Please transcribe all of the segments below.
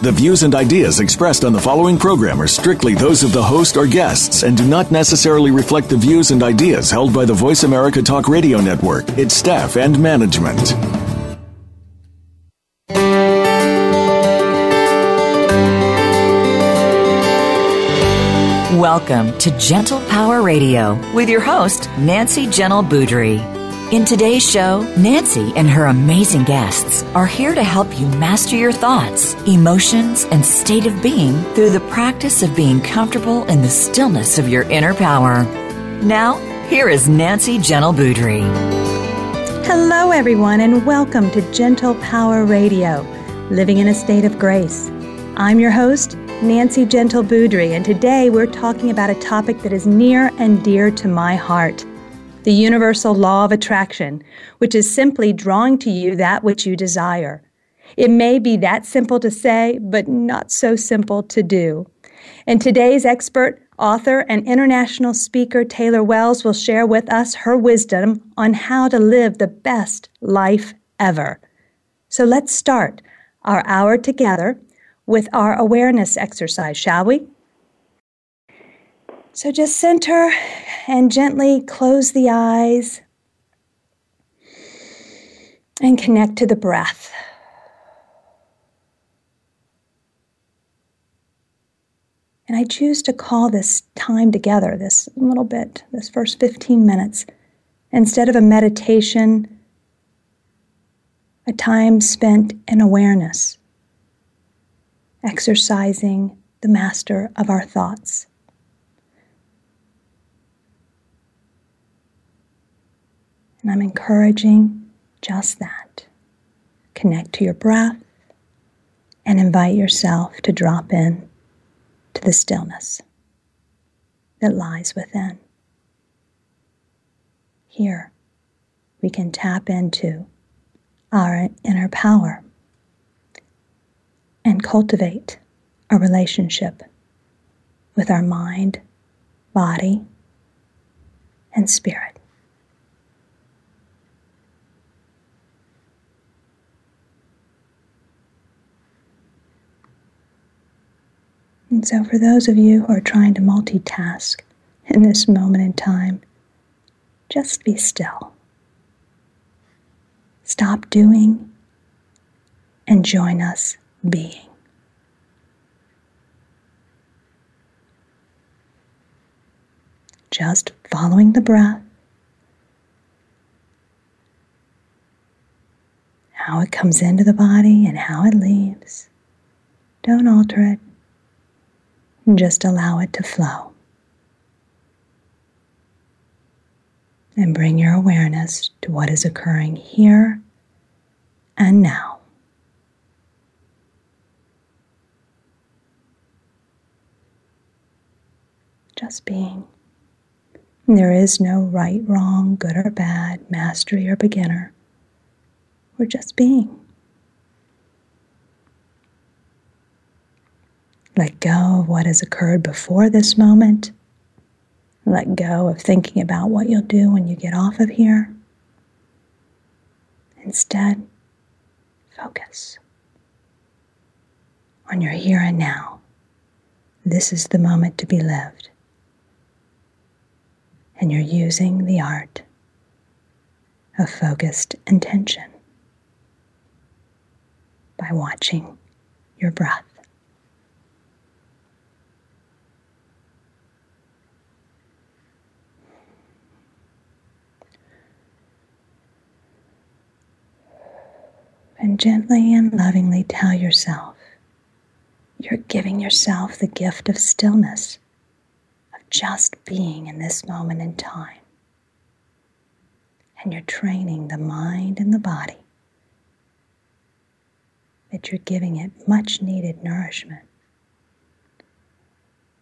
The views and ideas expressed on the following program are strictly those of the host or guests and do not necessarily reflect the views and ideas held by the Voice America Talk Radio Network, its staff, and management. Welcome to Gentle Power Radio with your host, Nancy Gentle Boudry. In today's show, Nancy and her amazing guests are here to help you master your thoughts, emotions, and state of being through the practice of being comfortable in the stillness of your inner power. Now, here is Nancy Gentle Boudry. Hello, everyone, and welcome to Gentle Power Radio, living in a state of grace. I'm your host, Nancy Gentle Boudry, and today we're talking about a topic that is near and dear to my heart the universal law of attraction, which is simply drawing to you that which you desire. It may be that simple to say, but not so simple to do. And today's expert, author, and international speaker Taylor Wells will share with us her wisdom on how to live the best life ever. So let's start our hour together with our awareness exercise, shall we? So just center and gently close the eyes and connect to the breath. And I choose to call this time together, this little bit, this first 15 minutes, instead of a meditation, a time spent in awareness, exercising the master of our thoughts. And I'm encouraging just that. Connect to your breath and invite yourself to drop in to the stillness that lies within. Here, we can tap into our inner power and cultivate a relationship with our mind, body, and spirit. And so, for those of you who are trying to multitask in this moment in time, just be still. Stop doing and join us being. Just following the breath, how it comes into the body and how it leaves. Don't alter it and just allow it to flow. And bring your awareness to what is occurring here and now. Just being. There is no right, wrong, good or bad, mastery or beginner. We're just being. Let go of what has occurred before this moment. Let go of thinking about what you'll do when you get off of here. Instead, focus on your here and now. This is the moment to be lived. And you're using the art of focused intention by watching your breath. And gently and lovingly tell yourself you're giving yourself the gift of stillness, of just being in this moment in time. And you're training the mind and the body that you're giving it much needed nourishment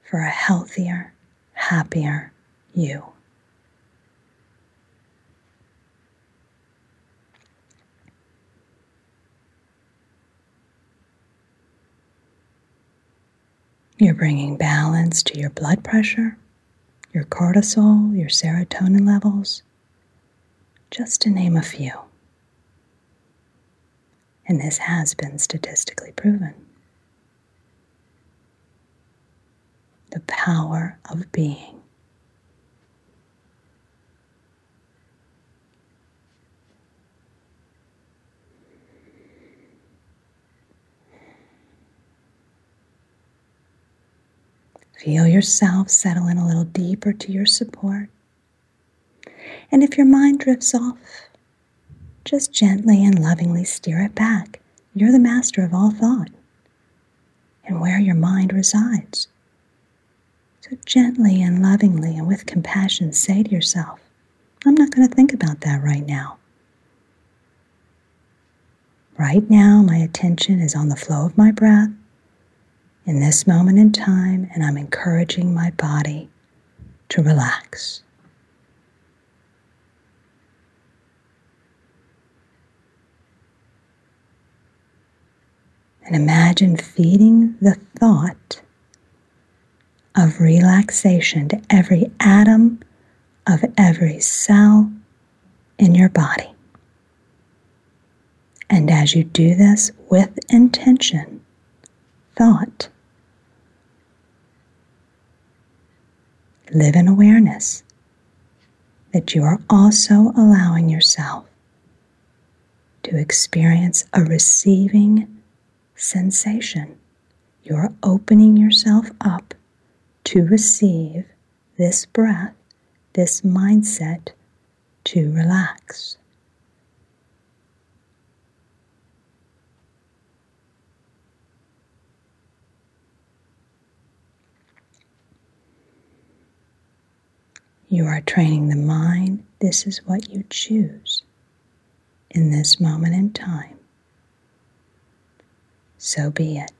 for a healthier, happier you. You're bringing balance to your blood pressure, your cortisol, your serotonin levels, just to name a few. And this has been statistically proven. The power of being. Feel yourself settle in a little deeper to your support. And if your mind drifts off, just gently and lovingly steer it back. You're the master of all thought and where your mind resides. So gently and lovingly and with compassion say to yourself, I'm not going to think about that right now. Right now, my attention is on the flow of my breath in this moment in time, and I'm encouraging my body to relax. And imagine feeding the thought of relaxation to every atom of every cell in your body. And as you do this with intention, thought, live in awareness that you are also allowing yourself to experience a receiving sensation. You're opening yourself up to receive this breath, this mindset to relax. You are training the mind. This is what you choose in this moment in time. So be it.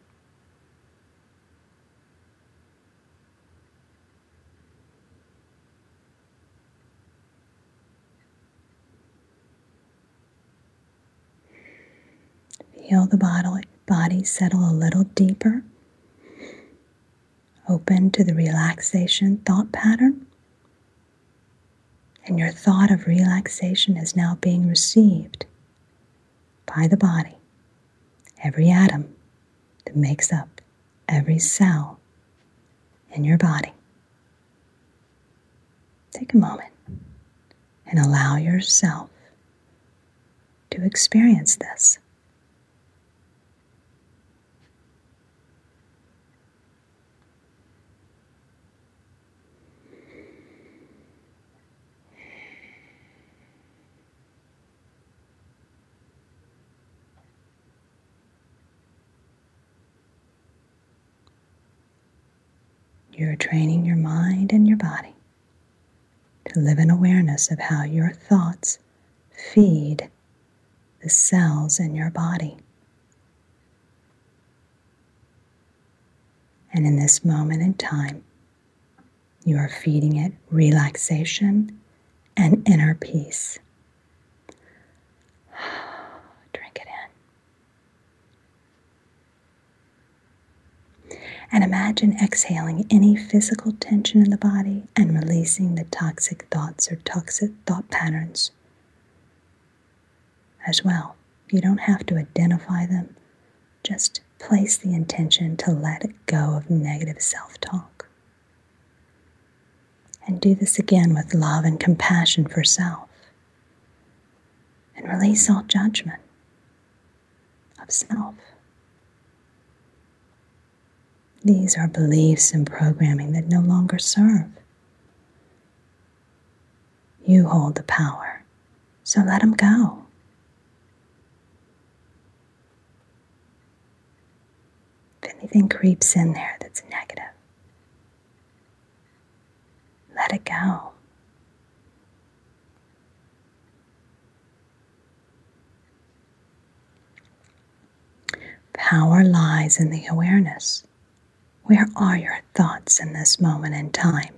Feel the body, settle a little deeper. Open to the relaxation thought pattern and your thought of relaxation is now being received by the body, every atom that makes up every cell in your body. Take a moment and allow yourself to experience this. You're training your mind and your body to live in awareness of how your thoughts feed the cells in your body. And in this moment in time, you are feeding it relaxation and inner peace. And imagine exhaling any physical tension in the body and releasing the toxic thoughts or toxic thought patterns as well. You don't have to identify them, just place the intention to let it go of negative self talk. And do this again with love and compassion for self. And release all judgment of self. These are beliefs and programming that no longer serve. You hold the power, so let them go. If anything creeps in there that's negative, let it go. Power lies in the awareness where are your thoughts in this moment in time?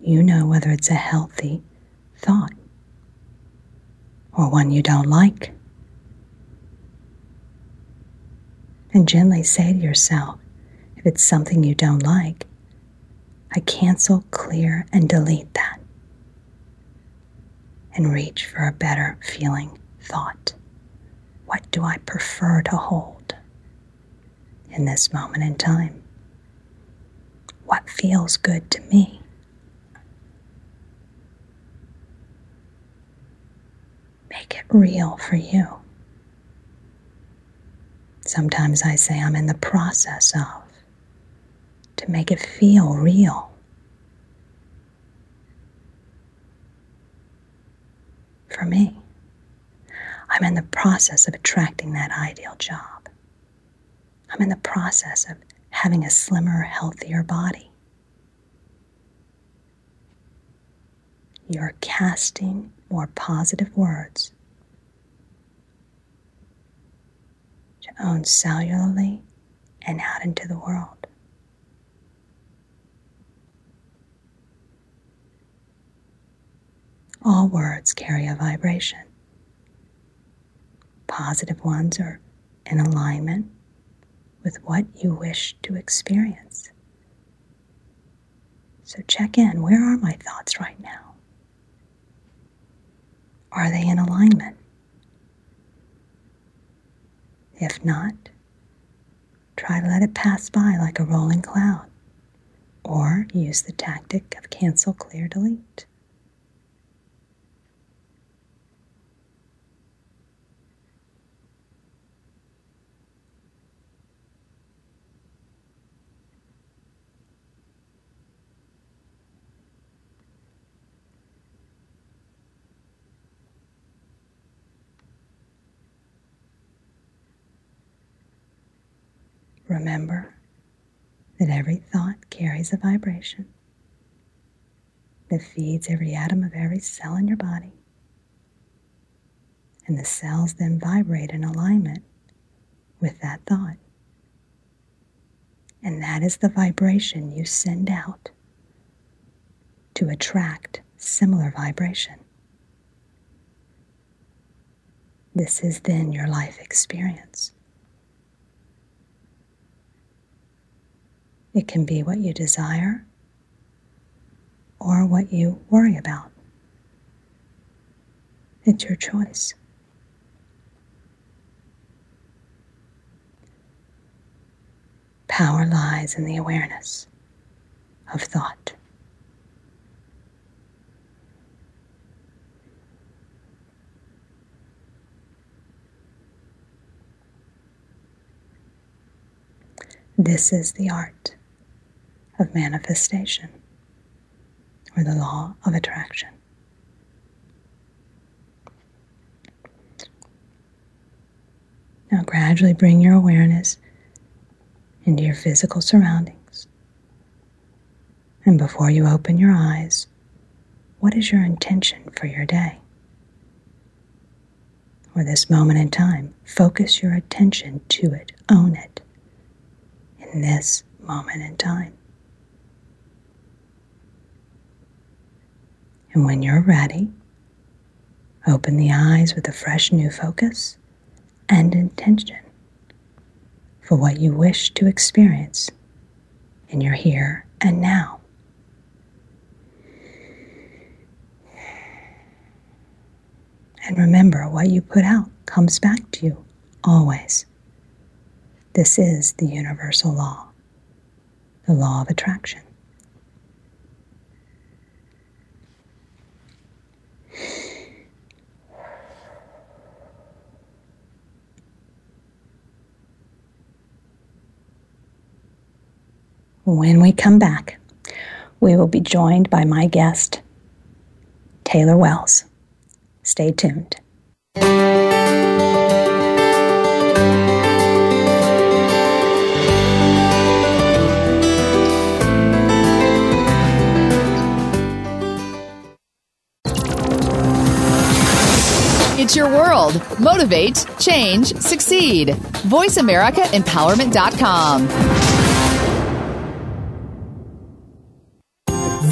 You know whether it's a healthy thought or one you don't like. And gently say to yourself, if it's something you don't like, I cancel, clear, and delete that. And reach for a better feeling thought. What do I prefer to hold in this moment in time? What feels good to me? Make it real for you. Sometimes I say I'm in the process of to make it feel real. For me, I'm in the process of attracting that ideal job. I'm in the process of having a slimmer, healthier body. You're casting more positive words to own cellularly and out into the world. All words carry a vibration. Positive ones are in alignment with what you wish to experience. So check in. Where are my thoughts right now? Are they in alignment? If not, try to let it pass by like a rolling cloud, or use the tactic of cancel, clear, delete. Remember that every thought carries a vibration that feeds every atom of every cell in your body. And the cells then vibrate in alignment with that thought. And that is the vibration you send out to attract similar vibration. This is then your life experience. It can be what you desire or what you worry about. It's your choice. Power lies in the awareness of thought. This is the art of manifestation or the law of attraction. Now, gradually bring your awareness into your physical surroundings. And before you open your eyes, what is your intention for your day? Or this moment in time, focus your attention to it, own it in this moment in time. And when you're ready, open the eyes with a fresh new focus and intention for what you wish to experience in your here and now. And remember, what you put out comes back to you always. This is the universal law, the law of attraction. When we come back, we will be joined by my guest, Taylor Wells. Stay tuned. Motivate, change, succeed. VoiceAmericaEmpowerment.com.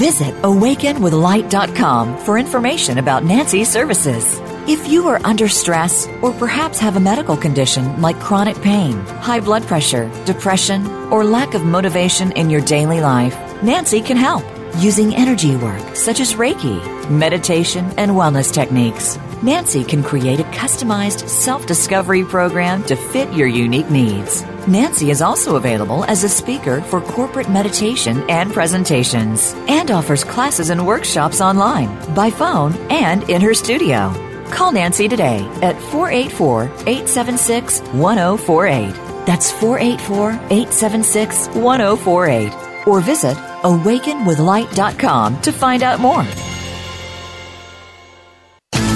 Visit awakenwithlight.com for information about Nancy's services. If you are under stress or perhaps have a medical condition like chronic pain, high blood pressure, depression, or lack of motivation in your daily life, Nancy can help using energy work such as Reiki, meditation, and wellness techniques. Nancy can create a customized self discovery program to fit your unique needs. Nancy is also available as a speaker for corporate meditation and presentations and offers classes and workshops online, by phone, and in her studio. Call Nancy today at 484 876 1048. That's 484 876 1048. Or visit awakenwithlight.com to find out more.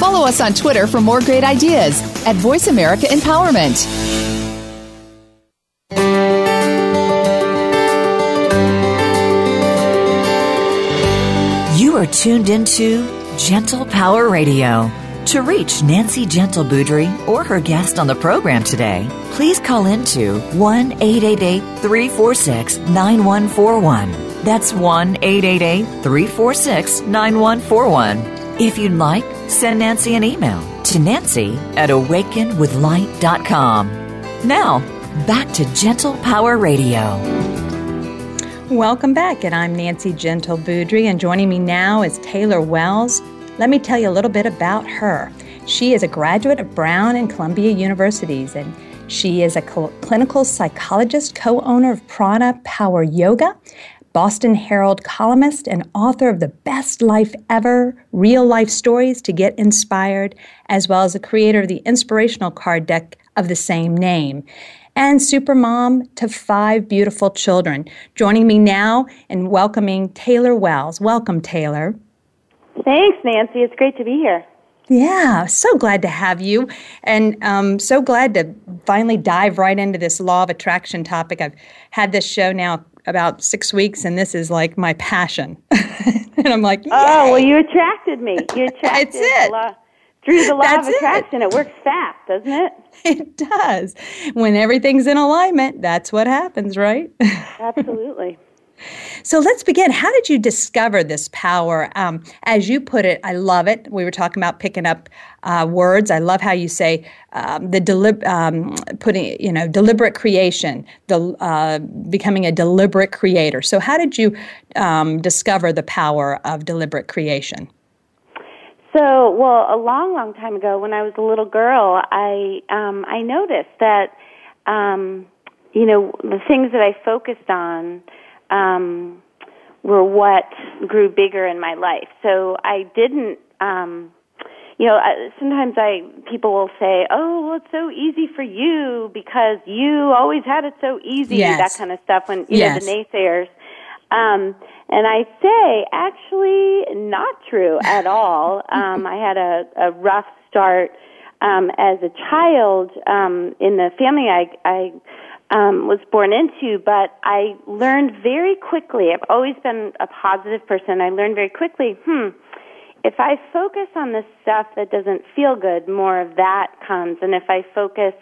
Follow us on Twitter for more great ideas at Voice America Empowerment. You are tuned into Gentle Power Radio. To reach Nancy Gentle Boudry or her guest on the program today, please call into 1 888 346 9141. That's 1 888 346 9141. If you'd like, send Nancy an email to nancy at awakenwithlight.com. Now, back to Gentle Power Radio. Welcome back, and I'm Nancy Gentle Boudry, and joining me now is Taylor Wells. Let me tell you a little bit about her. She is a graduate of Brown and Columbia Universities, and she is a cl- clinical psychologist, co owner of Prana Power Yoga, Boston Herald columnist, and author of The Best Life Ever Real Life Stories to Get Inspired, as well as the creator of the inspirational card deck of the same name. And supermom to five beautiful children. Joining me now and welcoming Taylor Wells. Welcome, Taylor. Thanks, Nancy. It's great to be here. Yeah, so glad to have you, and um, so glad to finally dive right into this law of attraction topic. I've had this show now about six weeks, and this is like my passion. and I'm like, Yay. oh, well, you attracted me. You attracted it. Law, through the law That's of attraction. It. it works fast, doesn't it? It does. When everything's in alignment, that's what happens, right? Absolutely. So let's begin. How did you discover this power? Um, as you put it, I love it. We were talking about picking up uh, words. I love how you say um, the delib- um, putting, you know, deliberate creation, the uh, becoming a deliberate creator. So how did you um, discover the power of deliberate creation? So, well, a long, long time ago, when I was a little girl, I um, I noticed that um, you know the things that I focused on um, were what grew bigger in my life. So I didn't, um, you know, sometimes I people will say, "Oh, well, it's so easy for you because you always had it so easy." Yes. That kind of stuff. When you Yes. know the naysayers. Um, and I say, actually, not true at all. Um, I had a, a rough start um, as a child um, in the family I, I um, was born into, but I learned very quickly. I've always been a positive person. I learned very quickly, hmm, if I focus on the stuff that doesn't feel good, more of that comes. And if I focus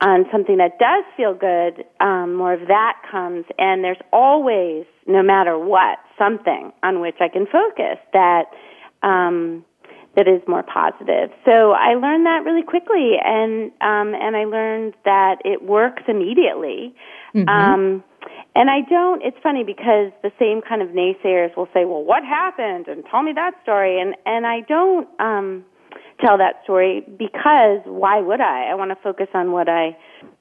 on something that does feel good, um, more of that comes. And there's always, no matter what, something on which I can focus that um, that is more positive. So I learned that really quickly, and um, and I learned that it works immediately. Mm-hmm. Um, and I don't. It's funny because the same kind of naysayers will say, "Well, what happened?" and tell me that story. And and I don't um, tell that story because why would I? I want to focus on what I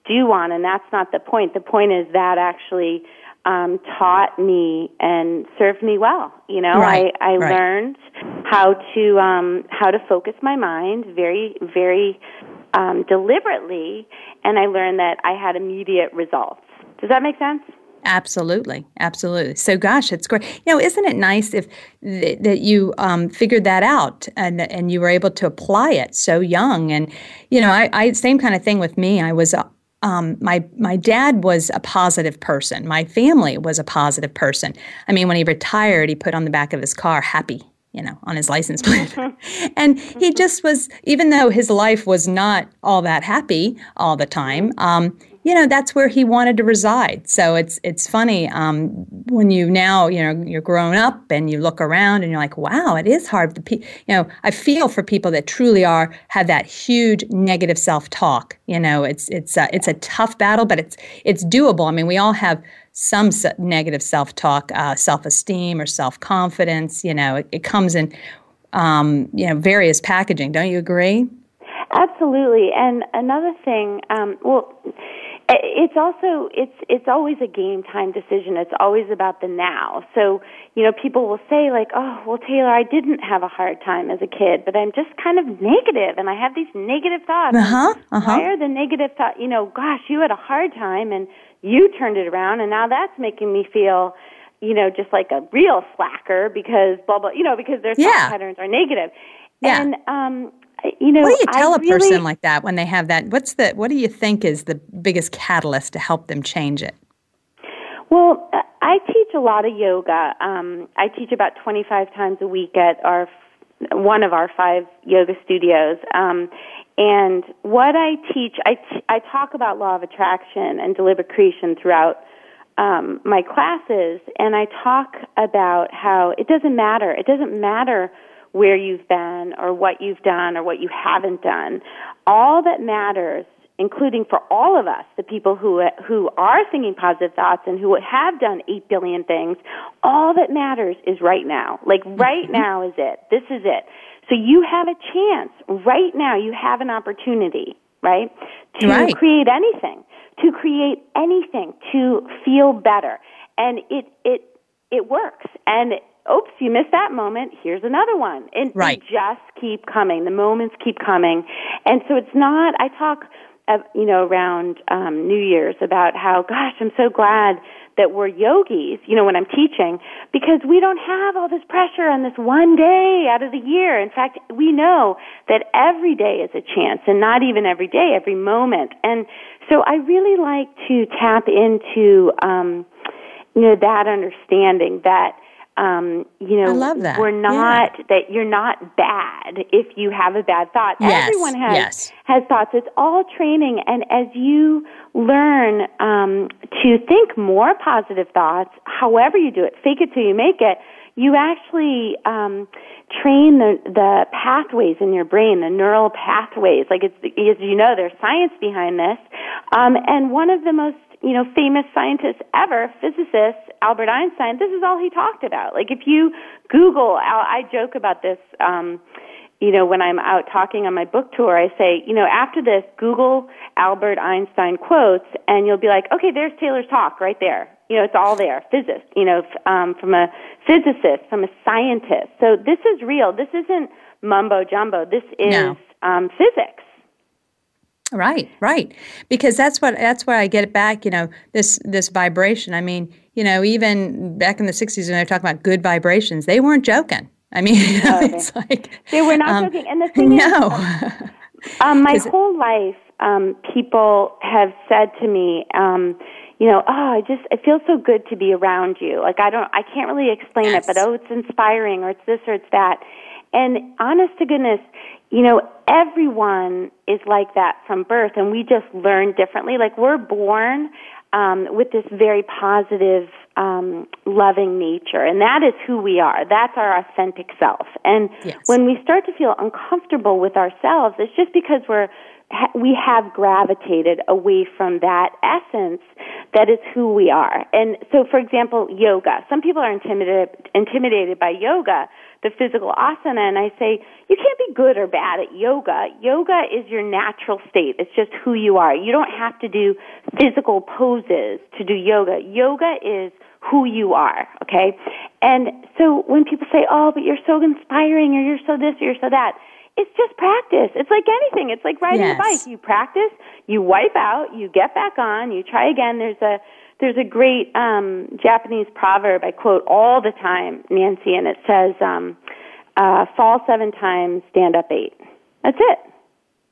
do want, and that's not the point. The point is that actually um, taught me and served me well. You know, Right, I I right. learned how to um, how to focus my mind very very um, deliberately, and I learned that I had immediate results. Does that make sense? Absolutely, absolutely. So, gosh, it's great. You know, isn't it nice if th- that you um, figured that out and and you were able to apply it so young? And you know, I, I same kind of thing with me. I was. Um, my my dad was a positive person. My family was a positive person. I mean, when he retired, he put on the back of his car "happy," you know, on his license plate, and he just was. Even though his life was not all that happy all the time, um, you know that's where he wanted to reside. So it's it's funny um, when you now you know you're grown up and you look around and you're like, wow, it is hard. The pe- you know I feel for people that truly are have that huge negative self talk. You know, it's it's a, it's a tough battle, but it's it's doable. I mean, we all have some negative self talk, uh, self esteem, or self confidence. You know, it, it comes in um, you know various packaging. Don't you agree? Absolutely. And another thing, um, well it's also it's it's always a game time decision. It's always about the now. So, you know, people will say like, "Oh, well Taylor, I didn't have a hard time as a kid, but I'm just kind of negative and I have these negative thoughts." Uh-huh. Uh-huh. Why are the negative thoughts, you know, gosh, you had a hard time and you turned it around and now that's making me feel you know, just like a real slacker because blah blah, you know, because their yeah. thought patterns are negative. Yeah. And um you know, what do you tell I a really, person like that when they have that? What's the what do you think is the biggest catalyst to help them change it? Well, I teach a lot of yoga. Um, I teach about 25 times a week at our one of our five yoga studios. Um, and what I teach, I, t- I talk about law of attraction and deliberate creation throughout um, my classes, and I talk about how it doesn't matter. It doesn't matter where you've been or what you've done or what you haven't done. All that matters, including for all of us, the people who, who are thinking positive thoughts and who have done 8 billion things, all that matters is right now. Like right mm-hmm. now is it. This is it. So you have a chance right now. You have an opportunity, right? To right. create anything, to create anything, to feel better. And it, it, it works. And oops, you missed that moment. Here's another one. And right. they just keep coming. The moments keep coming. And so it's not, I talk, uh, you know, around um, New Year's about how, gosh, I'm so glad that we're yogis, you know, when I'm teaching, because we don't have all this pressure on this one day out of the year. In fact, we know that every day is a chance, and not even every day, every moment. And so I really like to tap into, um, you know, that understanding that um, you know, I love that. we're not yeah. that you're not bad if you have a bad thought. Yes, Everyone has yes. has thoughts. It's all training, and as you learn um, to think more positive thoughts, however you do it, fake it till you make it. You actually um, train the the pathways in your brain, the neural pathways. Like it's as you know, there's science behind this, um, and one of the most you know, famous scientists ever, physicist Albert Einstein, this is all he talked about. Like if you Google, I joke about this, um, you know, when I'm out talking on my book tour, I say, you know, after this, Google Albert Einstein quotes, and you'll be like, okay, there's Taylor's talk right there. You know, it's all there. Physicist, you know, um, from a physicist, from a scientist. So this is real. This isn't mumbo jumbo. This is no. um, physics. Right, right. Because that's what that's where I get it back, you know, this this vibration. I mean, you know, even back in the 60s when they were talking about good vibrations, they weren't joking. I mean, you know, okay. it's like they were not um, joking. And the thing no. is, um, my whole life, um, people have said to me, um, you know, oh, I just it feels so good to be around you. Like I don't, I can't really explain yes. it, but oh, it's inspiring, or it's this, or it's that. And honest to goodness, you know, everyone is like that from birth, and we just learn differently. Like we're born um, with this very positive, um, loving nature, and that is who we are. That's our authentic self. And yes. when we start to feel uncomfortable with ourselves, it's just because we're we have gravitated away from that essence that is who we are. And so, for example, yoga. Some people are intimidated intimidated by yoga the physical asana and I say, you can't be good or bad at yoga. Yoga is your natural state. It's just who you are. You don't have to do physical poses to do yoga. Yoga is who you are, okay? And so when people say, oh, but you're so inspiring or you're so this or you're so that, it's just practice. It's like anything. It's like riding yes. a bike. You practice, you wipe out, you get back on, you try again. There's a there's a great um, Japanese proverb I quote all the time, Nancy, and it says, um, uh, "Fall seven times, stand up eight. That's it.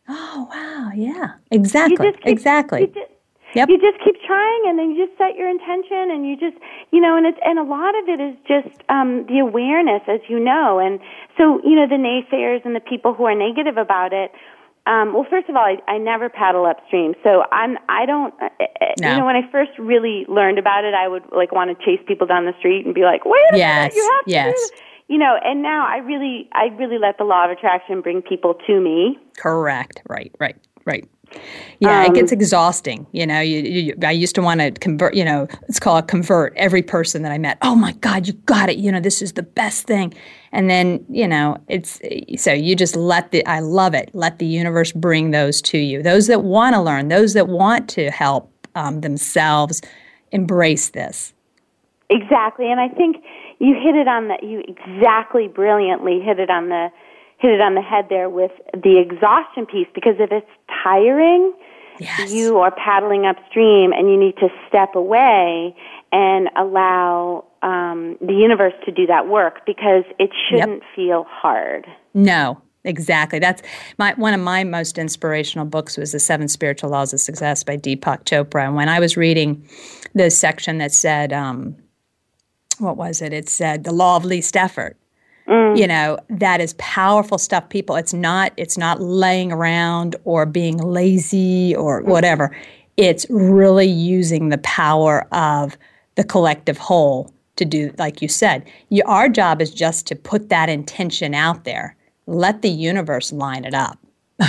Oh wow! Yeah, exactly. Keep, exactly. You just, yep. you just keep trying, and then you just set your intention, and you just, you know, and it's and a lot of it is just um, the awareness, as you know, and so you know the naysayers and the people who are negative about it Um, well, first of all, I, I never paddle upstream, so I'm I don't. Uh, uh No. You know, when I first really learned about it, I would like want to chase people down the street and be like, "Wait a Yes, minute, you have to yes. this." You know, and now I really, I really let the law of attraction bring people to me. Correct. Right. Right. Right. Yeah, it Um, gets exhausting. You know, you, you, I used to want to convert. You know, it's called convert every person that I met. Oh my God, you got it. You know, this is the best thing. And then you know, it's so you just let the. I love it. Let the universe bring those to you. Those that want to learn. Those that want to help um, themselves embrace this. Exactly, and I think you hit it on the you exactly brilliantly hit it on the hit it on the head there with the exhaustion piece because if it's tiring, Yes. you are paddling upstream and you need to step away and allow um, the universe to do that work because it shouldn't feel hard. No, exactly. That's my one of my most inspirational books was The Seven Spiritual Laws of Success by Deepak Chopra. And when I was reading the section that said, um, what was it? It said the law of least effort. You know that is powerful stuff. People, it's not it's not laying around or being lazy or whatever. It's really using the power of the collective whole to do, like you said. You, our job is just to put that intention out there. Let the universe line it up.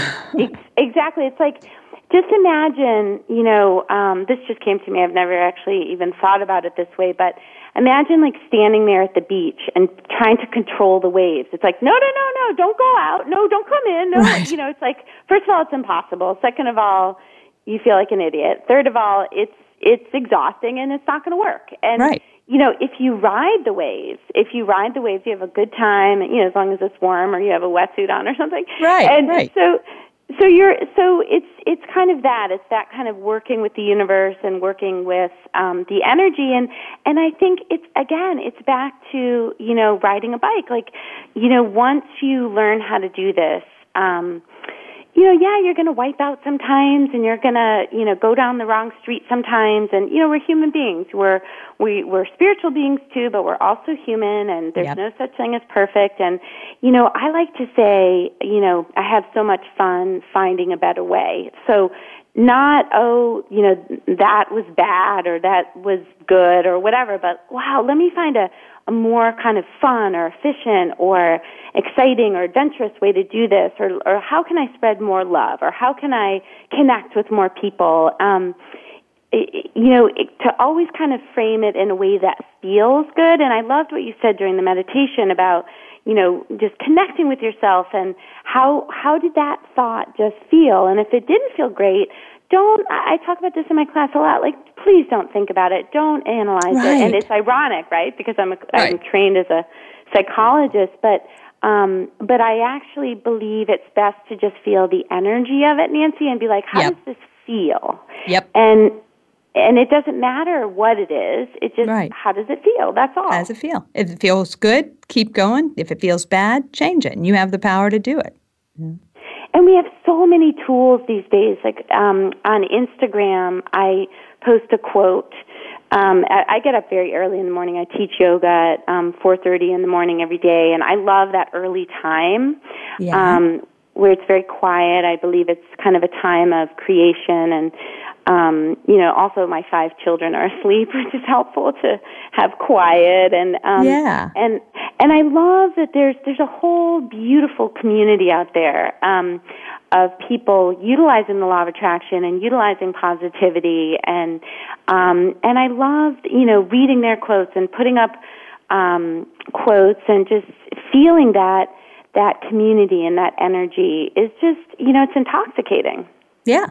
Exactly. It's like just imagine, you know, um, this just came to me. I've never actually even thought about it this way, but imagine like standing there at the beach and trying to control the waves. It's like, no, no, no, no, don't go out. No, don't come in. No, Right. you know, it's like, first of all, it's impossible. Second of all, you feel like an idiot. Third of all, it's it's exhausting and it's not going to work. And Right. you know, if you ride the waves, if you ride the waves, you have a good time. You know, as long as it's warm or you have a wetsuit on or something. Right, And right. so so you're so it's it's kind of that it's that kind of working with the universe and working with um the energy. And and i think it's again it's back to you know riding a bike. Like you know once you learn how to do this um you know, yeah, you're going to wipe out sometimes and you're going to, you know, go down the wrong street sometimes and you know, we're human beings. We're we we're spiritual beings too, but we're also human and there's Yep. no such thing as perfect and you know, I like to say, you know, I have so much fun finding a better way. So not oh, you know, that was bad or that was good or whatever, but wow, let me find a a more kind of fun or efficient or exciting or adventurous way to do this or or how can I spread more love or how can I connect with more people? Um you know to always kind of frame it in a way that feels good. And I loved what you said during the meditation about you know just connecting with yourself and how how did that thought just feel? And if it didn't feel great don't I talk about this in my class a lot like please don't think about it. Don't analyze it. And it's ironic right? Because I'm a, I'm trained as a psychologist but um but I actually believe it's best to just feel the energy of it Nancy and be like how Yep. does this feel? Yep. and and it doesn't matter what it is it just Right. how does it feel that's all How does it feel? If it feels good, keep going. If it feels bad, change it. And you have the power to do it. And we have so many tools these days. Like um, on Instagram, I post a quote. Um, I, I get up very early in the morning. I teach yoga at um, 4:30 in the morning every day, and I love that early time Yeah. um, where it's very quiet. I believe it's kind of a time of creation and. Um, you know, also my five children are asleep, which is helpful to have quiet and um, Yeah. and and I love that there's there's a whole beautiful community out there um, of people utilizing the law of attraction and utilizing positivity and um, and I loved you know reading their quotes and putting up um, quotes and just feeling that that community and that energy is just you know it's intoxicating. Yeah.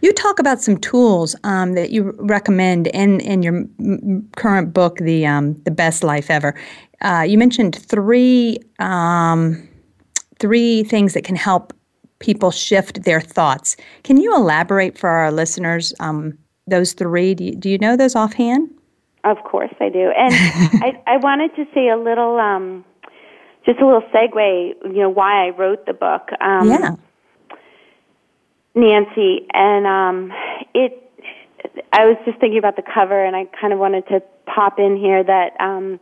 You talk about some tools um, that you recommend in, in your m- current book, the um, the Best Life Ever. Uh, you mentioned three um, three things that can help people shift their thoughts. Can you elaborate for our listeners um, those three? Do you, do you know those offhand? Of course I do. And I, I wanted to say a little, um, just a little segue, you know, why I wrote the book. Um, yeah. Nancy, and um, it. I was just thinking about the cover, and I kind of wanted to pop in here that um,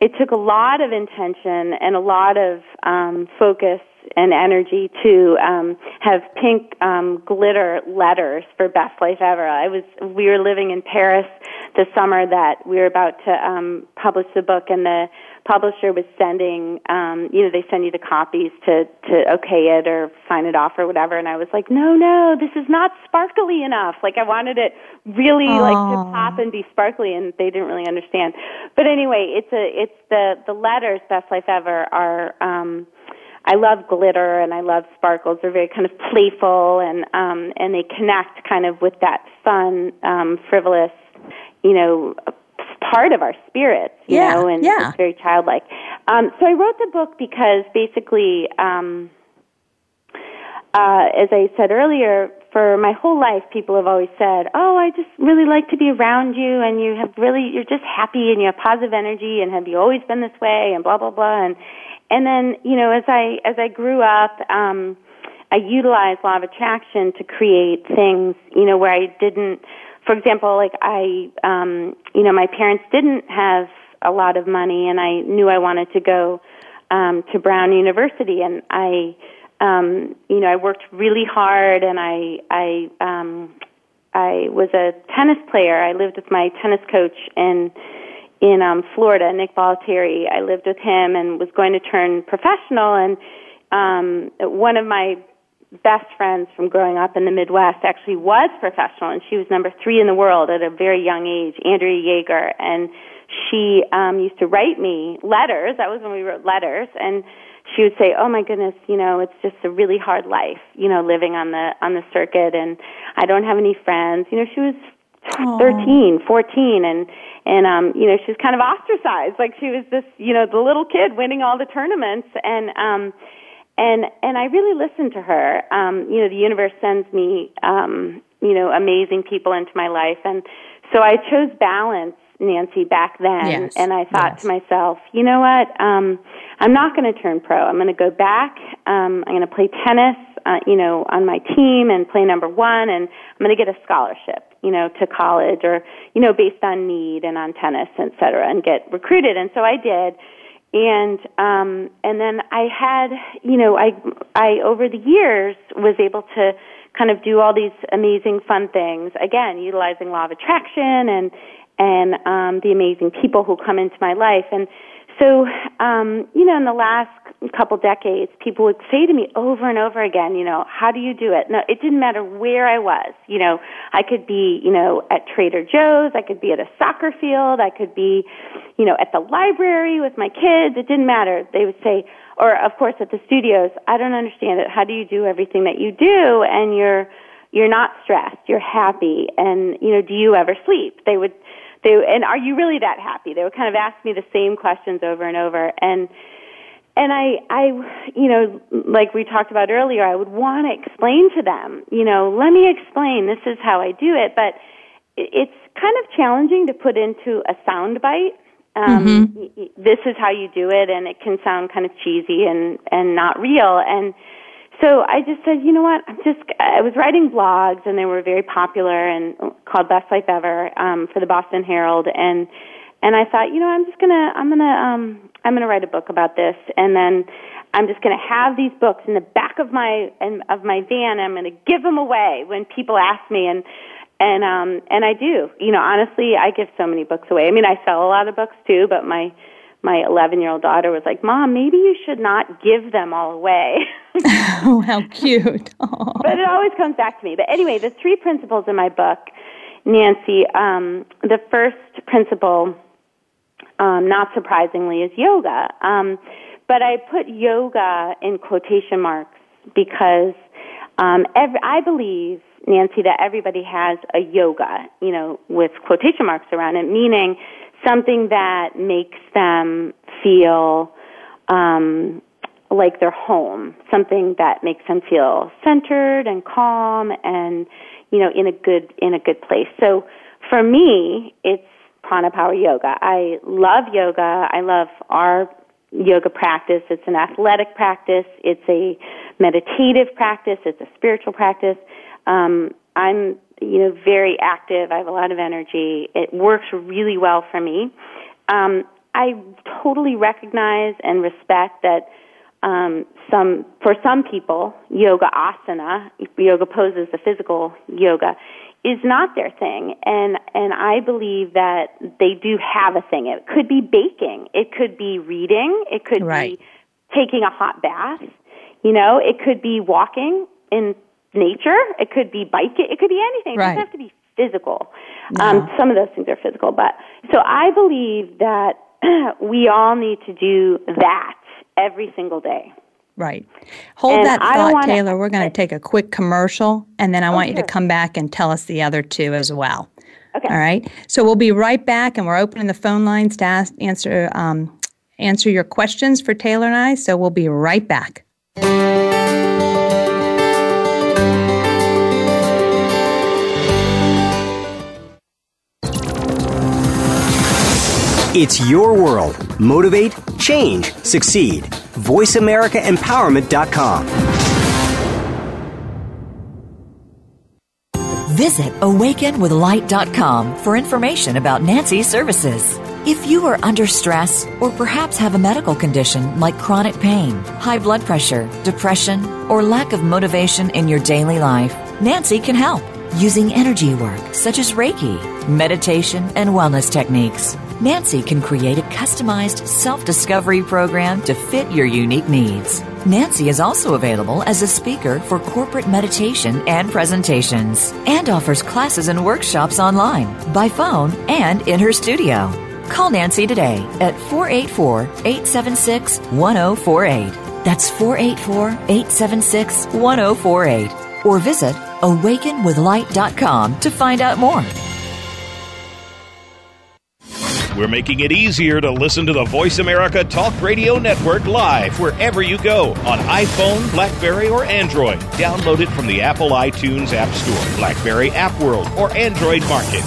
it took a lot of intention and a lot of um, focus and energy to um, have pink um, glitter letters for Best Life Ever. I was we were living in Paris the summer that we were about to um, publish the book, and the publisher was sending, um, you know, they send you the copies to to okay it or sign it off or whatever. And I was like, no, no, this is not sparkly enough. Like I wanted it really Aww. like to pop and be sparkly, and they didn't really understand. But anyway, it's a it's the the letters Best Life Ever are. um I love glitter and I love sparkles. They're very kind of playful and um and they connect kind of with that fun, um, frivolous, you know, part of our spirits, you yeah, know, and yeah. it's very childlike. Um, so I wrote the book because basically, um, uh, as I said earlier, for my whole life, people have always said, "Oh, I just really like to be around you, and you have really, you're just happy, and you have positive energy, and have you always been this way?" And blah blah blah. And and then, you know, as I as I grew up, um, I utilized law of attraction to create things, you know, where I didn't for example, like I, um, you know, my parents didn't have a lot of money, and I knew I wanted to go um, to Brown University, and I, um, you know, I worked really hard, and I, I, um, I was a tennis player. I lived with my tennis coach in in um, Florida, Nick Bollettieri. I lived with him and was going to turn professional, and um, one of my best friends from growing up in the Midwest. Actually was professional, and she was number three in the world at a very young age, Andrea Jaeger, and she um, used to write me letters. That was when we wrote letters, and she would say, "Oh my goodness, you know, it's just a really hard life, you know, living on the on the circuit, and I don't have any friends." You know, she was thirteen, fourteen, and and um, you know, she was kind of ostracized, like she was this, you know, the little kid winning all the tournaments, and um and and I really listened to her. Um, you know, the universe sends me, um, you know, amazing people into my life, and so I chose balance, Nancy, back then. Yes. And I thought yes. to myself, you know what? Um, I'm not going to turn pro. I'm going to go back. Um, I'm going to play tennis, uh, you know, on my team and play number one, and I'm going to get a scholarship, you know, to college or you know, based on need and on tennis, et cetera, and get recruited. And so I did and um and then i had you know i i over the years was able to kind of do all these amazing fun things. Again utilizing law of attraction and and um the amazing people who come into my life. And so um you know in the last couple decades people would say to me over and over again you know how do you do it? No it didn't matter where i was. You know i could be you know at trader joe's i could be at a soccer field i could be you know at the library with my kids. It didn't matter. They would say or of course at the studios i don't understand it. How do you do everything that you do and you're you're not stressed you're happy and you know do you ever sleep? They would they and are you really that happy they would kind of ask me the same questions over and over and and I, I, you know, like we talked about earlier, I would want to explain to them, you know, let me explain. This is how I do it, but it's kind of challenging to put into a sound bite. Um, mm-hmm. This is how you do it, and it can sound kind of cheesy and and not real. And so I just said, you know what? I'm just. I was writing blogs, and they were very popular and called Best Life Ever um, for the Boston Herald, and and I thought, you know, I'm just gonna, I'm gonna, um, I'm to write a book about this, and then I'm just to have these books in the back of my and of my van. And I'm to give them away when people ask me, and and um and I do. You know, honestly, I give so many books away. I mean, I sell a lot of books too, but my my 11 year old daughter was like, "Mom, maybe you should not give them all away." oh, how cute! Aww. But it always comes back to me. But anyway, the three principles in my book, Nancy. Um, the first principle um, not surprisingly, is yoga. Um, but I put yoga in quotation marks because um, every, I believe, Nancy, that everybody has a yoga, you know, with quotation marks around it, meaning something that makes them feel um, like they're home, something that makes them feel centered and calm and you know in a good in a good place. So for me, it's prana power yoga. I love yoga. I love our yoga practice. It's an athletic practice. It's a meditative practice. It's a spiritual practice. Um, I'm, you know, very active. I have a lot of energy. It works really well for me. Um, I totally recognize and respect that um, some for some people, yoga asana, yoga poses, the physical yoga, is not their thing, and and I believe that they do have a thing. It could be baking, it could be reading, it could right. be taking a hot bath. You know, it could be walking in nature. It could be biking. It could be anything. It right. doesn't have to be physical. No. Um, some of those things are physical, but so I believe that we all need to do that every single day. Right. Hold And that thought, wanna- Taylor. We're going to take a quick commercial, and then I want you to come back and tell us the other two as well. Okay. All right. So we'll be right back, and we're opening the phone lines to ask, answer um, answer your questions for Taylor and I. So we'll be right back. It's your world. Motivate, change, succeed. VoiceAmericaEmpowerment.com. Visit awakenwithlight.com for information about Nancy's services. If you are under stress or perhaps have a medical condition like chronic pain, high blood pressure, depression, or lack of motivation in your daily life, Nancy can help using energy work such as Reiki, meditation, and wellness techniques. Nancy can create a customized self discovery program to fit your unique needs. Nancy is also available as a speaker for corporate meditation and presentations and offers classes and workshops online, by phone, and in her studio. Call Nancy today at 484 876 1048. That's 484 876 1048. Or visit awakenwithlight.com to find out more. We're making it easier to listen to the Voice America Talk Radio Network live wherever you go on iPhone, Blackberry, or Android. Download it from the Apple iTunes App Store, Blackberry App World, or Android Market.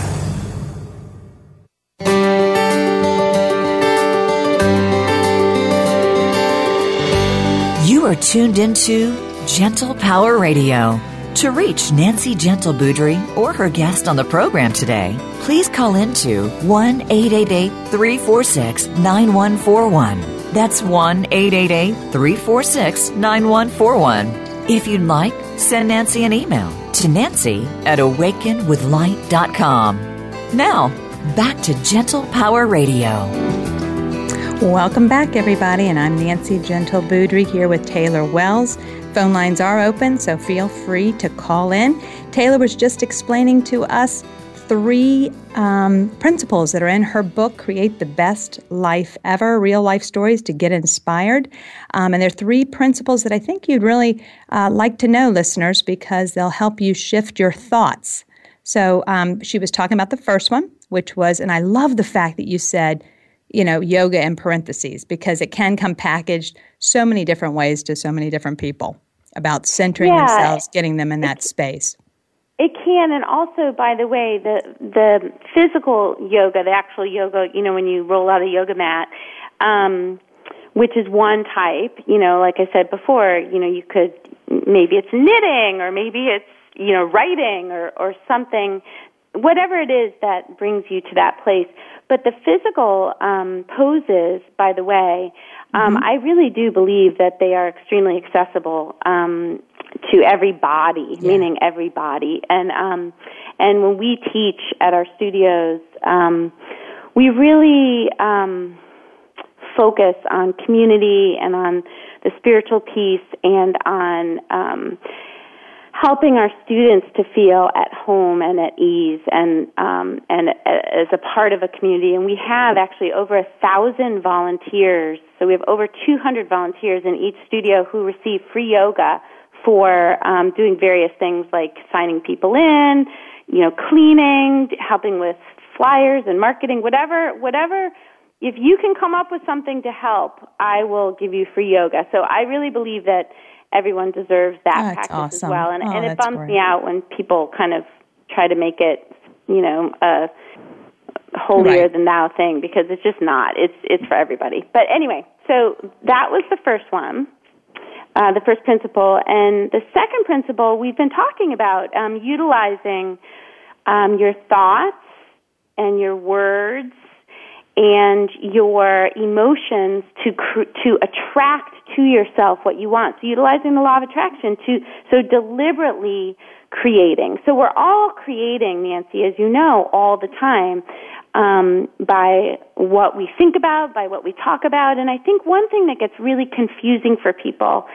You are tuned into Gentle Power Radio. To reach Nancy Gentle Boudry or her guest on the program today, please call into 1 888 346 9141. That's 1 888 346 9141. If you'd like, send Nancy an email to nancy at awakenwithlight.com. Now, back to Gentle Power Radio. Welcome back, everybody, and I'm Nancy Gentle Boudry here with Taylor Wells. Phone lines are open, so feel free to call in. Taylor was just explaining to us three um, principles that are in her book, Create the Best Life Ever Real Life Stories to Get Inspired. Um, and there are three principles that I think you'd really uh, like to know, listeners, because they'll help you shift your thoughts. So um, she was talking about the first one, which was, and I love the fact that you said, you know, yoga in parentheses because it can come packaged so many different ways to so many different people about centering Yeah. themselves, getting them in that space. It can, and also, by the way, the the physical yoga, the actual yoga, you know, when you roll out a yoga mat, um, which is one type. You know, like I said before, you know, you could maybe it's knitting, or maybe it's you know writing, or or something, whatever it is that brings you to that place. But the physical um, poses, by the way, um, I really do believe that they are extremely accessible um, to every body, meaning everybody. And um, and when we teach at our studios, um, we really um, focus on community and on the spiritual piece and on um, helping our students to feel at home and at ease and um, and as a part of a community. And we have actually over a thousand volunteers. So we have over 200 volunteers in each studio who receive free yoga for um, doing various things like signing people in, you know, cleaning, helping with flyers and marketing, whatever, whatever. If you can come up with something to help, I will give you free yoga. So I really believe that everyone deserves that That's practice awesome. as well. And, Oh, and it bums great. me out when people kind of try to make it, you know, a holier Right. than thou thing because it's just not. It's it's for everybody. But anyway, so that was the first one. Uh, the first principle. And the second principle we've been talking about um, utilizing um, your thoughts and your words and your emotions to cr- to attract to yourself what you want. So utilizing the law of attraction to so deliberately creating. So we're all creating, Nancy, as you know, all the time um, by what we think about, by what we talk about. And I think one thing that gets really confusing for people,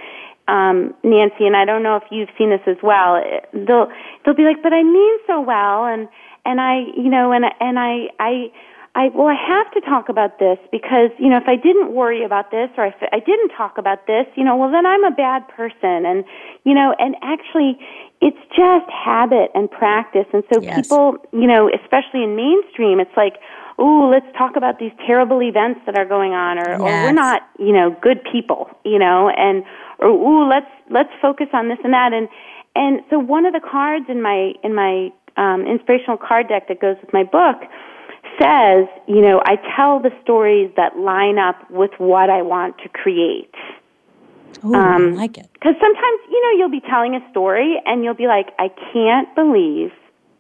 um, Nancy, and I don't know if you've seen this as well. They'll they'll be like, "But I mean so well," and and I, you know, and and I I I well, I have to talk about this because you know if I didn't worry about this or if I didn't talk about this, you know, well then I'm a bad person, and you know, and actually, it's just habit and practice, and so yes. people, you know, especially in mainstream, it's like, oh, let's talk about these terrible events that are going on, or, yes. or we're not, you know, good people, you know, and or ooh, let's let's focus on this and that, and and so one of the cards in my in my um, inspirational card deck that goes with my book says, you know, I tell the stories that line up with what I want to create. Ooh, um, I like it. Because sometimes, you know, you'll be telling a story and you'll be like, I can't believe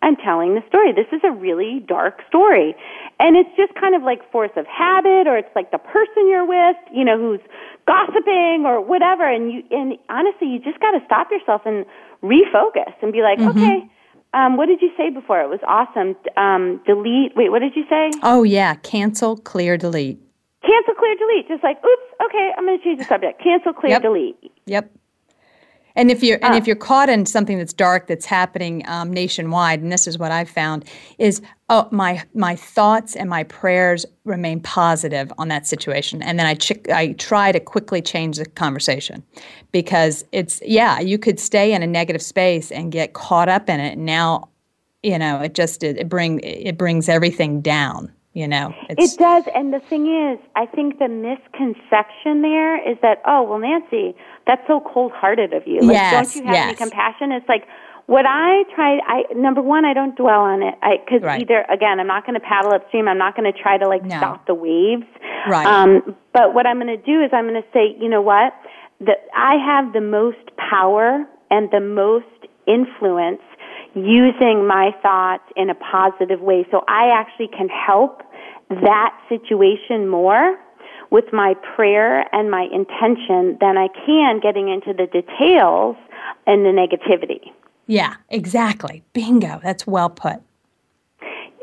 I'm telling the story. This is a really dark story. And it's just kind of like force of habit or it's like the person you're with, you know, who's gossiping or whatever. And you, and honestly, you just got to stop yourself and refocus and be like, mm-hmm. okay, um, what did you say before? It was awesome. Um, delete. Wait, what did you say? Oh yeah, cancel, clear, delete. Cancel, clear, delete. Just like, oops, okay, I'm going to change the subject. Cancel, clear, yep. delete. Yep. And if you're and if ah. you're caught in something that's dark that's happening um, nationwide, and this is what I've found is oh my my thoughts and my prayers remain positive on that situation, and then I ch- I try to quickly change the conversation because it's yeah you could stay in a negative space and get caught up in it. And Now, you know it just it, it bring it brings everything down you know it does. And the thing is i think the misconception there is that oh well nancy that's so cold hearted of you. Like yes, don't you have yes. any compassion? It's like what i try i number one i don't dwell on it. I because right. either again i'm not going to paddle upstream. I'm not going to try to like no. stop the waves. Right. Um but what i'm going to do is i'm going to say you know what? That i have the most power and the most influence using my thoughts in a positive way. So I actually can help that situation more with my prayer and my intention than I can getting into the details and the negativity. Yeah, exactly. Bingo. That's well put.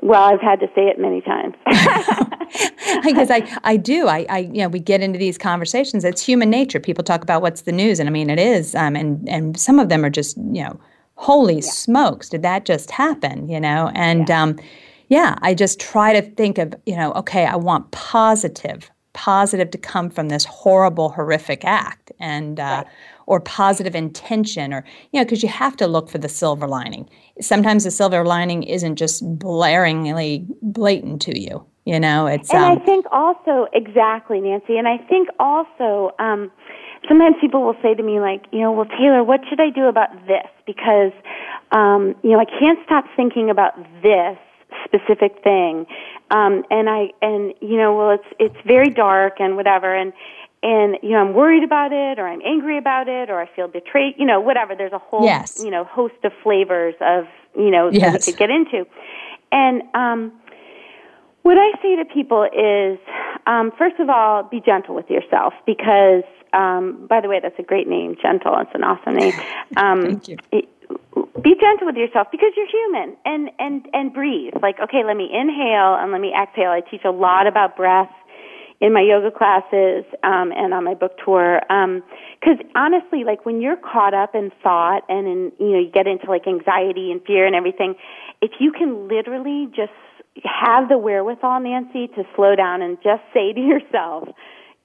Well, I've had to say it many times. because I, I do. I, I, you know, we get into these conversations. It's human nature. People talk about what's the news, and I mean, it is. Um, and and some of them are just, you know, holy yeah. smokes, did that just happen? You know, and yeah. um, yeah, I just try to think of, you know, okay, I want positive, positive to come from this horrible, horrific act, and uh, right. or positive intention, or you know, because you have to look for the silver lining. Sometimes the silver lining isn't just blaringly blatant to you. You know, it's. And um, I think also exactly, Nancy, and I think also. Um, sometimes people will say to me like, you know, well, Taylor, what should I do about this? Because, um, you know, I can't stop thinking about this specific thing, um, and I and you know, well, it's it's very dark and whatever, and and you know, I'm worried about it, or I'm angry about it, or I feel betrayed, you know, whatever. There's a whole yes. you know host of flavors of you know yes. that we could get into, and um, what I say to people is, um, first of all, be gentle with yourself because um, by the way, that's a great name, Gentle. It's an awesome name. Um, Thank you. It, be gentle with yourself because you're human and and and breathe like okay let me inhale and let me exhale i teach a lot about breath in my yoga classes um, and on my book tour because um, honestly like when you're caught up in thought and in you know you get into like anxiety and fear and everything if you can literally just have the wherewithal nancy to slow down and just say to yourself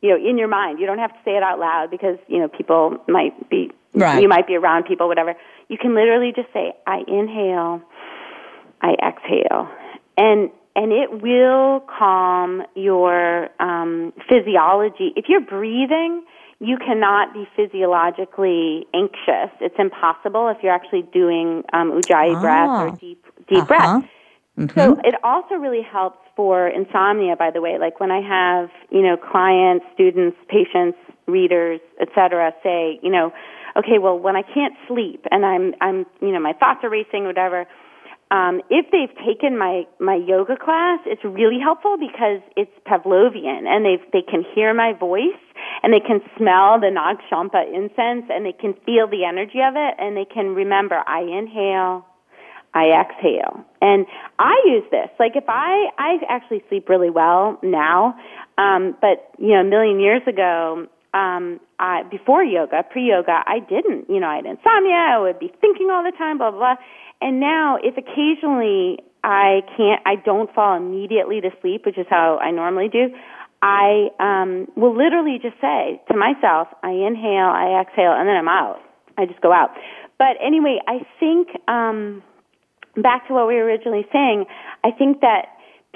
you know, in your mind. You don't have to say it out loud because, you know, people might be, right. you might be around people, whatever. You can literally just say, I inhale, I exhale. And, and it will calm your um, physiology. If you're breathing, you cannot be physiologically anxious. It's impossible if you're actually doing um, ujjayi ah. breath or deep deep uh-huh. breath. Mm-hmm. So it also really helps for insomnia, by the way. Like when I have, you know, clients, students, patients, readers, etc., say, you know, okay, well, when I can't sleep and I'm, I'm, you know, my thoughts are racing, whatever, um, if they've taken my my yoga class, it's really helpful because it's Pavlovian, and they they can hear my voice, and they can smell the Nag Champa incense, and they can feel the energy of it, and they can remember. I inhale, I exhale, and I use this. Like if I I actually sleep really well now, um, but you know a million years ago um I before yoga, pre yoga, I didn't. You know, I had insomnia, I would be thinking all the time, blah blah blah. And now if occasionally I can't I don't fall immediately to sleep, which is how I normally do, I um will literally just say to myself, I inhale, I exhale, and then I'm out. I just go out. But anyway, I think um back to what we were originally saying, I think that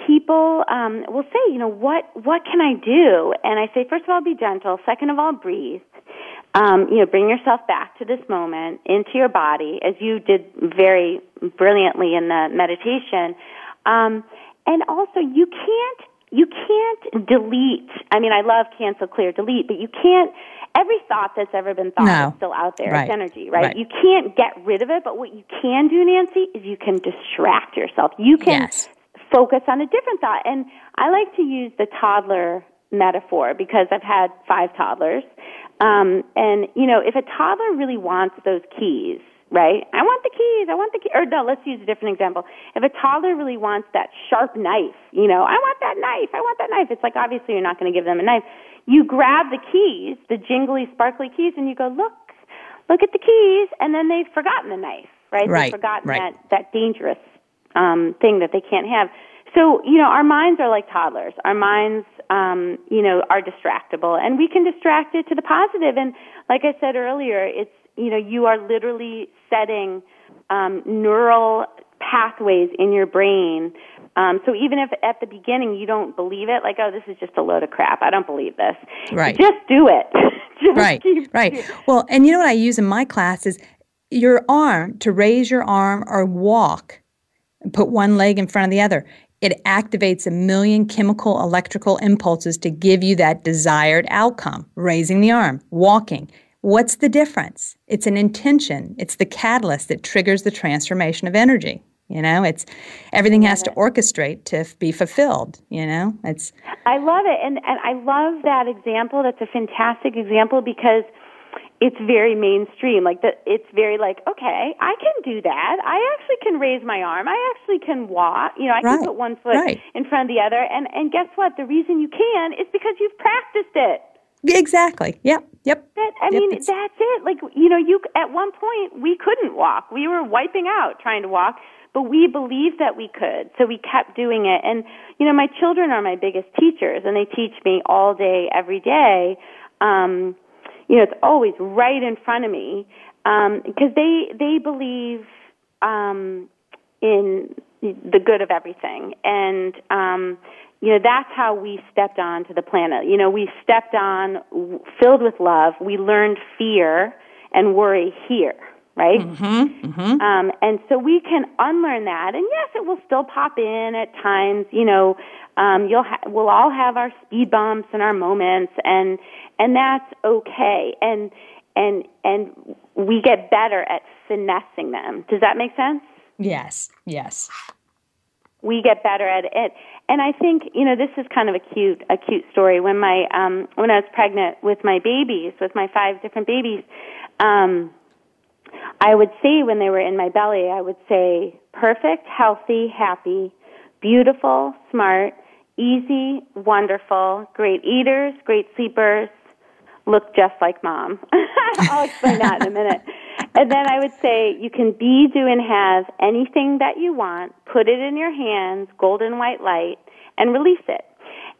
people um, will say, you know, what what can I do? And I say, first of all, be gentle. Second of all, breathe. Um, you know, bring yourself back to this moment, into your body, as you did very brilliantly in the meditation. Um, and also, you can't you can't delete. I mean, I love cancel, clear, delete, but you can't. Every thought that's ever been thought no. is still out there. Right. It's energy, right? right? You can't get rid of it, but what you can do, Nancy, is you can distract yourself. You can yes focus on a different thought. And I like to use the toddler metaphor because I've had five toddlers. Um, and, you know, if a toddler really wants those keys, right? I want the keys. I want the key. Or no, let's use a different example. If a toddler really wants that sharp knife, you know, I want that knife. I want that knife. It's like obviously you're not going to give them a knife. You grab the keys, the jingly, sparkly keys, and you go, look, look at the keys, and then they've forgotten the knife, right? Right. They've forgotten right. that that dangerous um, thing that they can't have. So, you know, our minds are like toddlers. Our minds, um, you know, are distractible, and we can distract it to the positive. And like I said earlier, it's you know, you are literally setting um, neural pathways in your brain. Um, so even if at the beginning you don't believe it, like, oh, this is just a load of crap. I don't believe this. Right. Just do it. just right. keep- Right. Well, and you know what I use in my class is your arm to raise your arm or walk, and put one leg in front of the other. It activates a million chemical electrical impulses to give you that desired outcome. Raising the arm, walking. What's the difference? It's an intention. It's the catalyst that triggers the transformation of energy. You know, it's everything has to orchestrate to f- be fulfilled. You know, it's I love it, and and I love that example. That's a fantastic example because it's very mainstream. Like the, it's very like, okay, I can do that. I actually can raise my arm. I actually can walk. You know, I Right, can put one foot right. in front of the other. And and guess what? The reason you can is because you've practiced it. Exactly. Yep. Yep. That I Yep, mean, it's- that's it. Like you know, you at one point we couldn't walk. We were wiping out trying to walk, but we believed that we could, so we kept doing it. And you know, my children are my biggest teachers, and they teach me all day, every day. Um, you know, it's always right in front of me because they they believe um, in the good of everything, and um, you know that's how we stepped onto the planet. You know, we stepped on filled with love. We learned fear and worry here, right? Mm-hmm. Um, and so we can unlearn that. And yes, it will still pop in at times. You know, um, you'll ha- we'll all have our speed bumps and our moments, and and that's okay. And and and we get better at finessing them. Does that make sense? Yes. Yes. we get better at it. And I think you know this is kind of a cute a cute story. When my um, when I was pregnant with my babies, with my five different babies, um, I would say when they were in my belly, I would say perfect, healthy, happy, beautiful, smart, easy, wonderful, great eaters, great sleepers, look just like mom. I'll explain that in a minute. And then I would say you can be, do, and have anything that you want, put it in your hands, golden white light, and release it.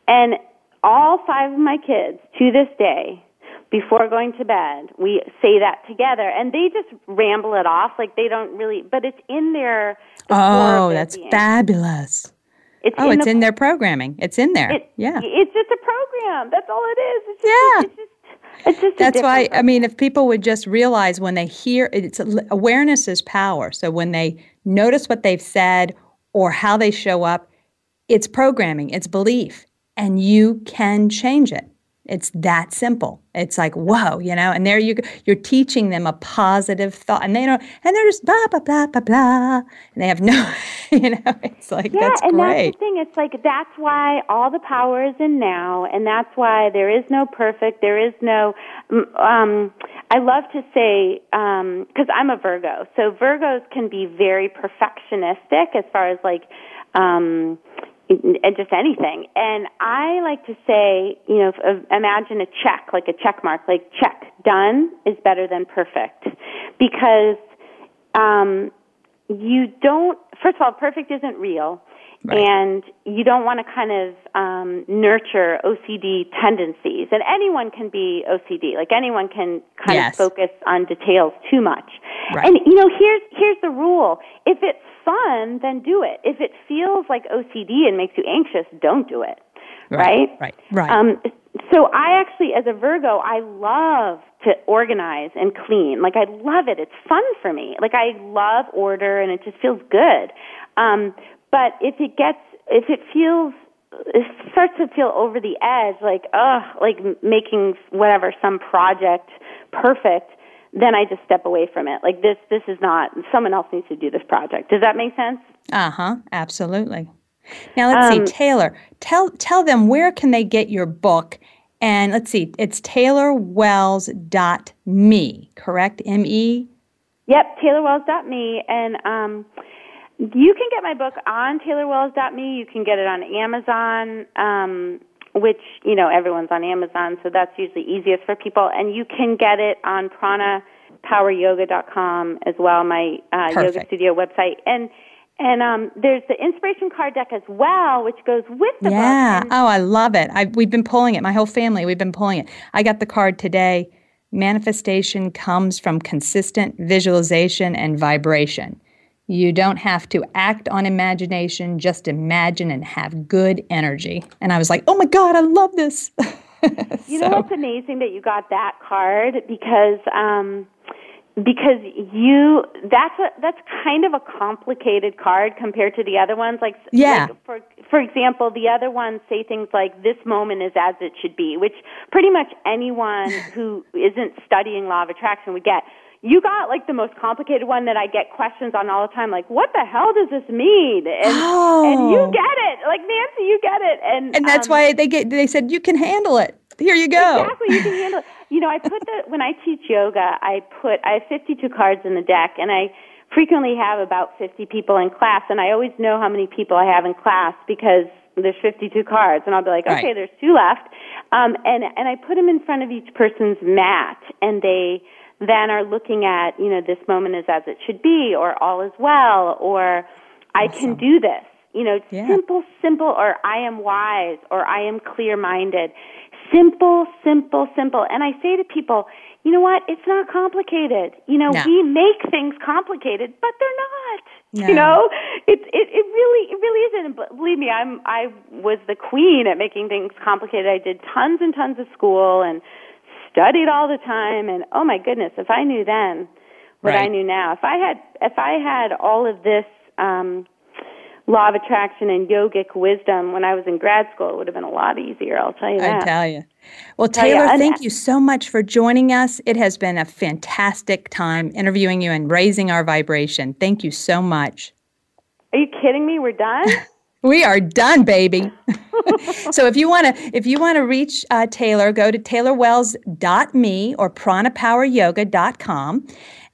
And all five of my kids, to this day, before going to bed, we say that together, and they just ramble it off like they don't really, but it's in their. the Oh, their that's being. fabulous. It's Oh, in it's the in their programming. It's in there. it, yeah. It's just a program. That's all it is. It's just, Yeah. It's just, it's just That's why, I mean, if people would just realize when they hear it's awareness is power. So when they notice what they've said or how they show up, it's programming, it's belief, and you can change it. It's that simple. It's like, whoa, you know, and there you go. You're teaching them a positive thought. And they don't, and they're just blah, blah, blah, blah, blah. And they have no, you know, it's like, yeah, that's and great. that's the thing. It's like, that's why all the power is in now. And that's why there is no perfect. There is no, um, I love to say, um, cause I'm a Virgo. So Virgos can be very perfectionistic as far as like, um, and just anything. And I like to say, you know, imagine a check, like a check mark, like check, done is better than perfect. Because um, you don't, first of all, perfect isn't real. Right. And you don't want to kind of um, nurture OCD tendencies. And anyone can be OCD. Like anyone can kind yes. of focus on details too much. Right. And you know, here's here's the rule: if it's fun, then do it. If it feels like OCD and makes you anxious, don't do it. Right, right, right. right. Um, so I actually, as a Virgo, I love to organize and clean. Like I love it. It's fun for me. Like I love order, and it just feels good. Um, but if it gets, if it feels it starts to feel over the edge, like ugh, like making whatever some project perfect then I just step away from it. Like this, this is not. Someone else needs to do this project. Does that make sense? Uh huh. Absolutely. Now let's um, see, Taylor. Tell tell them where can they get your book. And let's see, it's taylorwells.me, correct? M E. Yep, taylorwells.me, and um, you can get my book on taylorwells.me. You can get it on Amazon. Um, which you know everyone's on Amazon, so that's usually easiest for people. And you can get it on pranapoweryoga.com as well, my uh, yoga studio website. And and um, there's the inspiration card deck as well, which goes with the yeah. book. Yeah. Oh, I love it. I, we've been pulling it. My whole family, we've been pulling it. I got the card today. Manifestation comes from consistent visualization and vibration. You don't have to act on imagination, just imagine and have good energy. And I was like, oh my God, I love this. you so. know what's amazing that you got that card because um, because you that's a that's kind of a complicated card compared to the other ones like yeah like for for example the other ones say things like this moment is as it should be which pretty much anyone who isn't studying law of attraction would get you got like the most complicated one that I get questions on all the time, like, what the hell does this mean? And, oh. and you get it. Like, Nancy, you get it. And, and that's um, why they get, they said, you can handle it. Here you go. Exactly, you can handle it. You know, I put the, when I teach yoga, I put, I have 52 cards in the deck and I frequently have about 50 people in class and I always know how many people I have in class because there's 52 cards and I'll be like, okay, right. there's two left. Um, and, and I put them in front of each person's mat and they, then are looking at, you know, this moment is as it should be, or all is well, or I can do this. You know, yeah. simple, simple, or I am wise, or I am clear minded. Simple, simple, simple. And I say to people, you know what? It's not complicated. You know, no. we make things complicated, but they're not. No. You know, it, it it really it really isn't. But believe me, I'm I was the queen at making things complicated. I did tons and tons of school and studied all the time and oh my goodness if i knew then what right. i knew now if i had if i had all of this um law of attraction and yogic wisdom when i was in grad school it would have been a lot easier i'll tell you that. i tell you. Well taylor you, thank you so much for joining us. It has been a fantastic time interviewing you and raising our vibration. Thank you so much. Are you kidding me? We're done we are done baby so if you want to if you want to reach uh, Taylor, go to taylorwells.me or pranapoweryoga.com,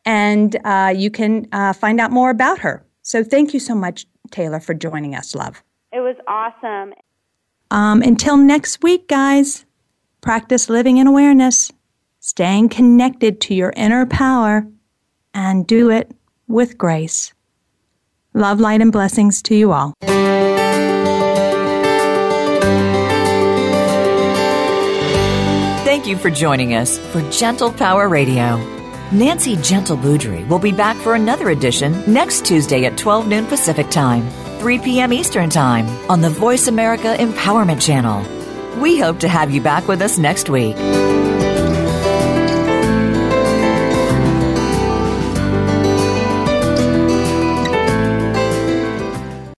and uh, you can uh, find out more about her. So thank you so much, Taylor, for joining us, love. It was awesome. Um, until next week, guys, practice living in awareness, staying connected to your inner power, and do it with grace. Love, light, and blessings to you all. Thank you for joining us for Gentle Power Radio. Nancy Gentle Boudry will be back for another edition next Tuesday at 12 noon Pacific Time, 3 p.m. Eastern Time on the Voice America Empowerment Channel. We hope to have you back with us next week.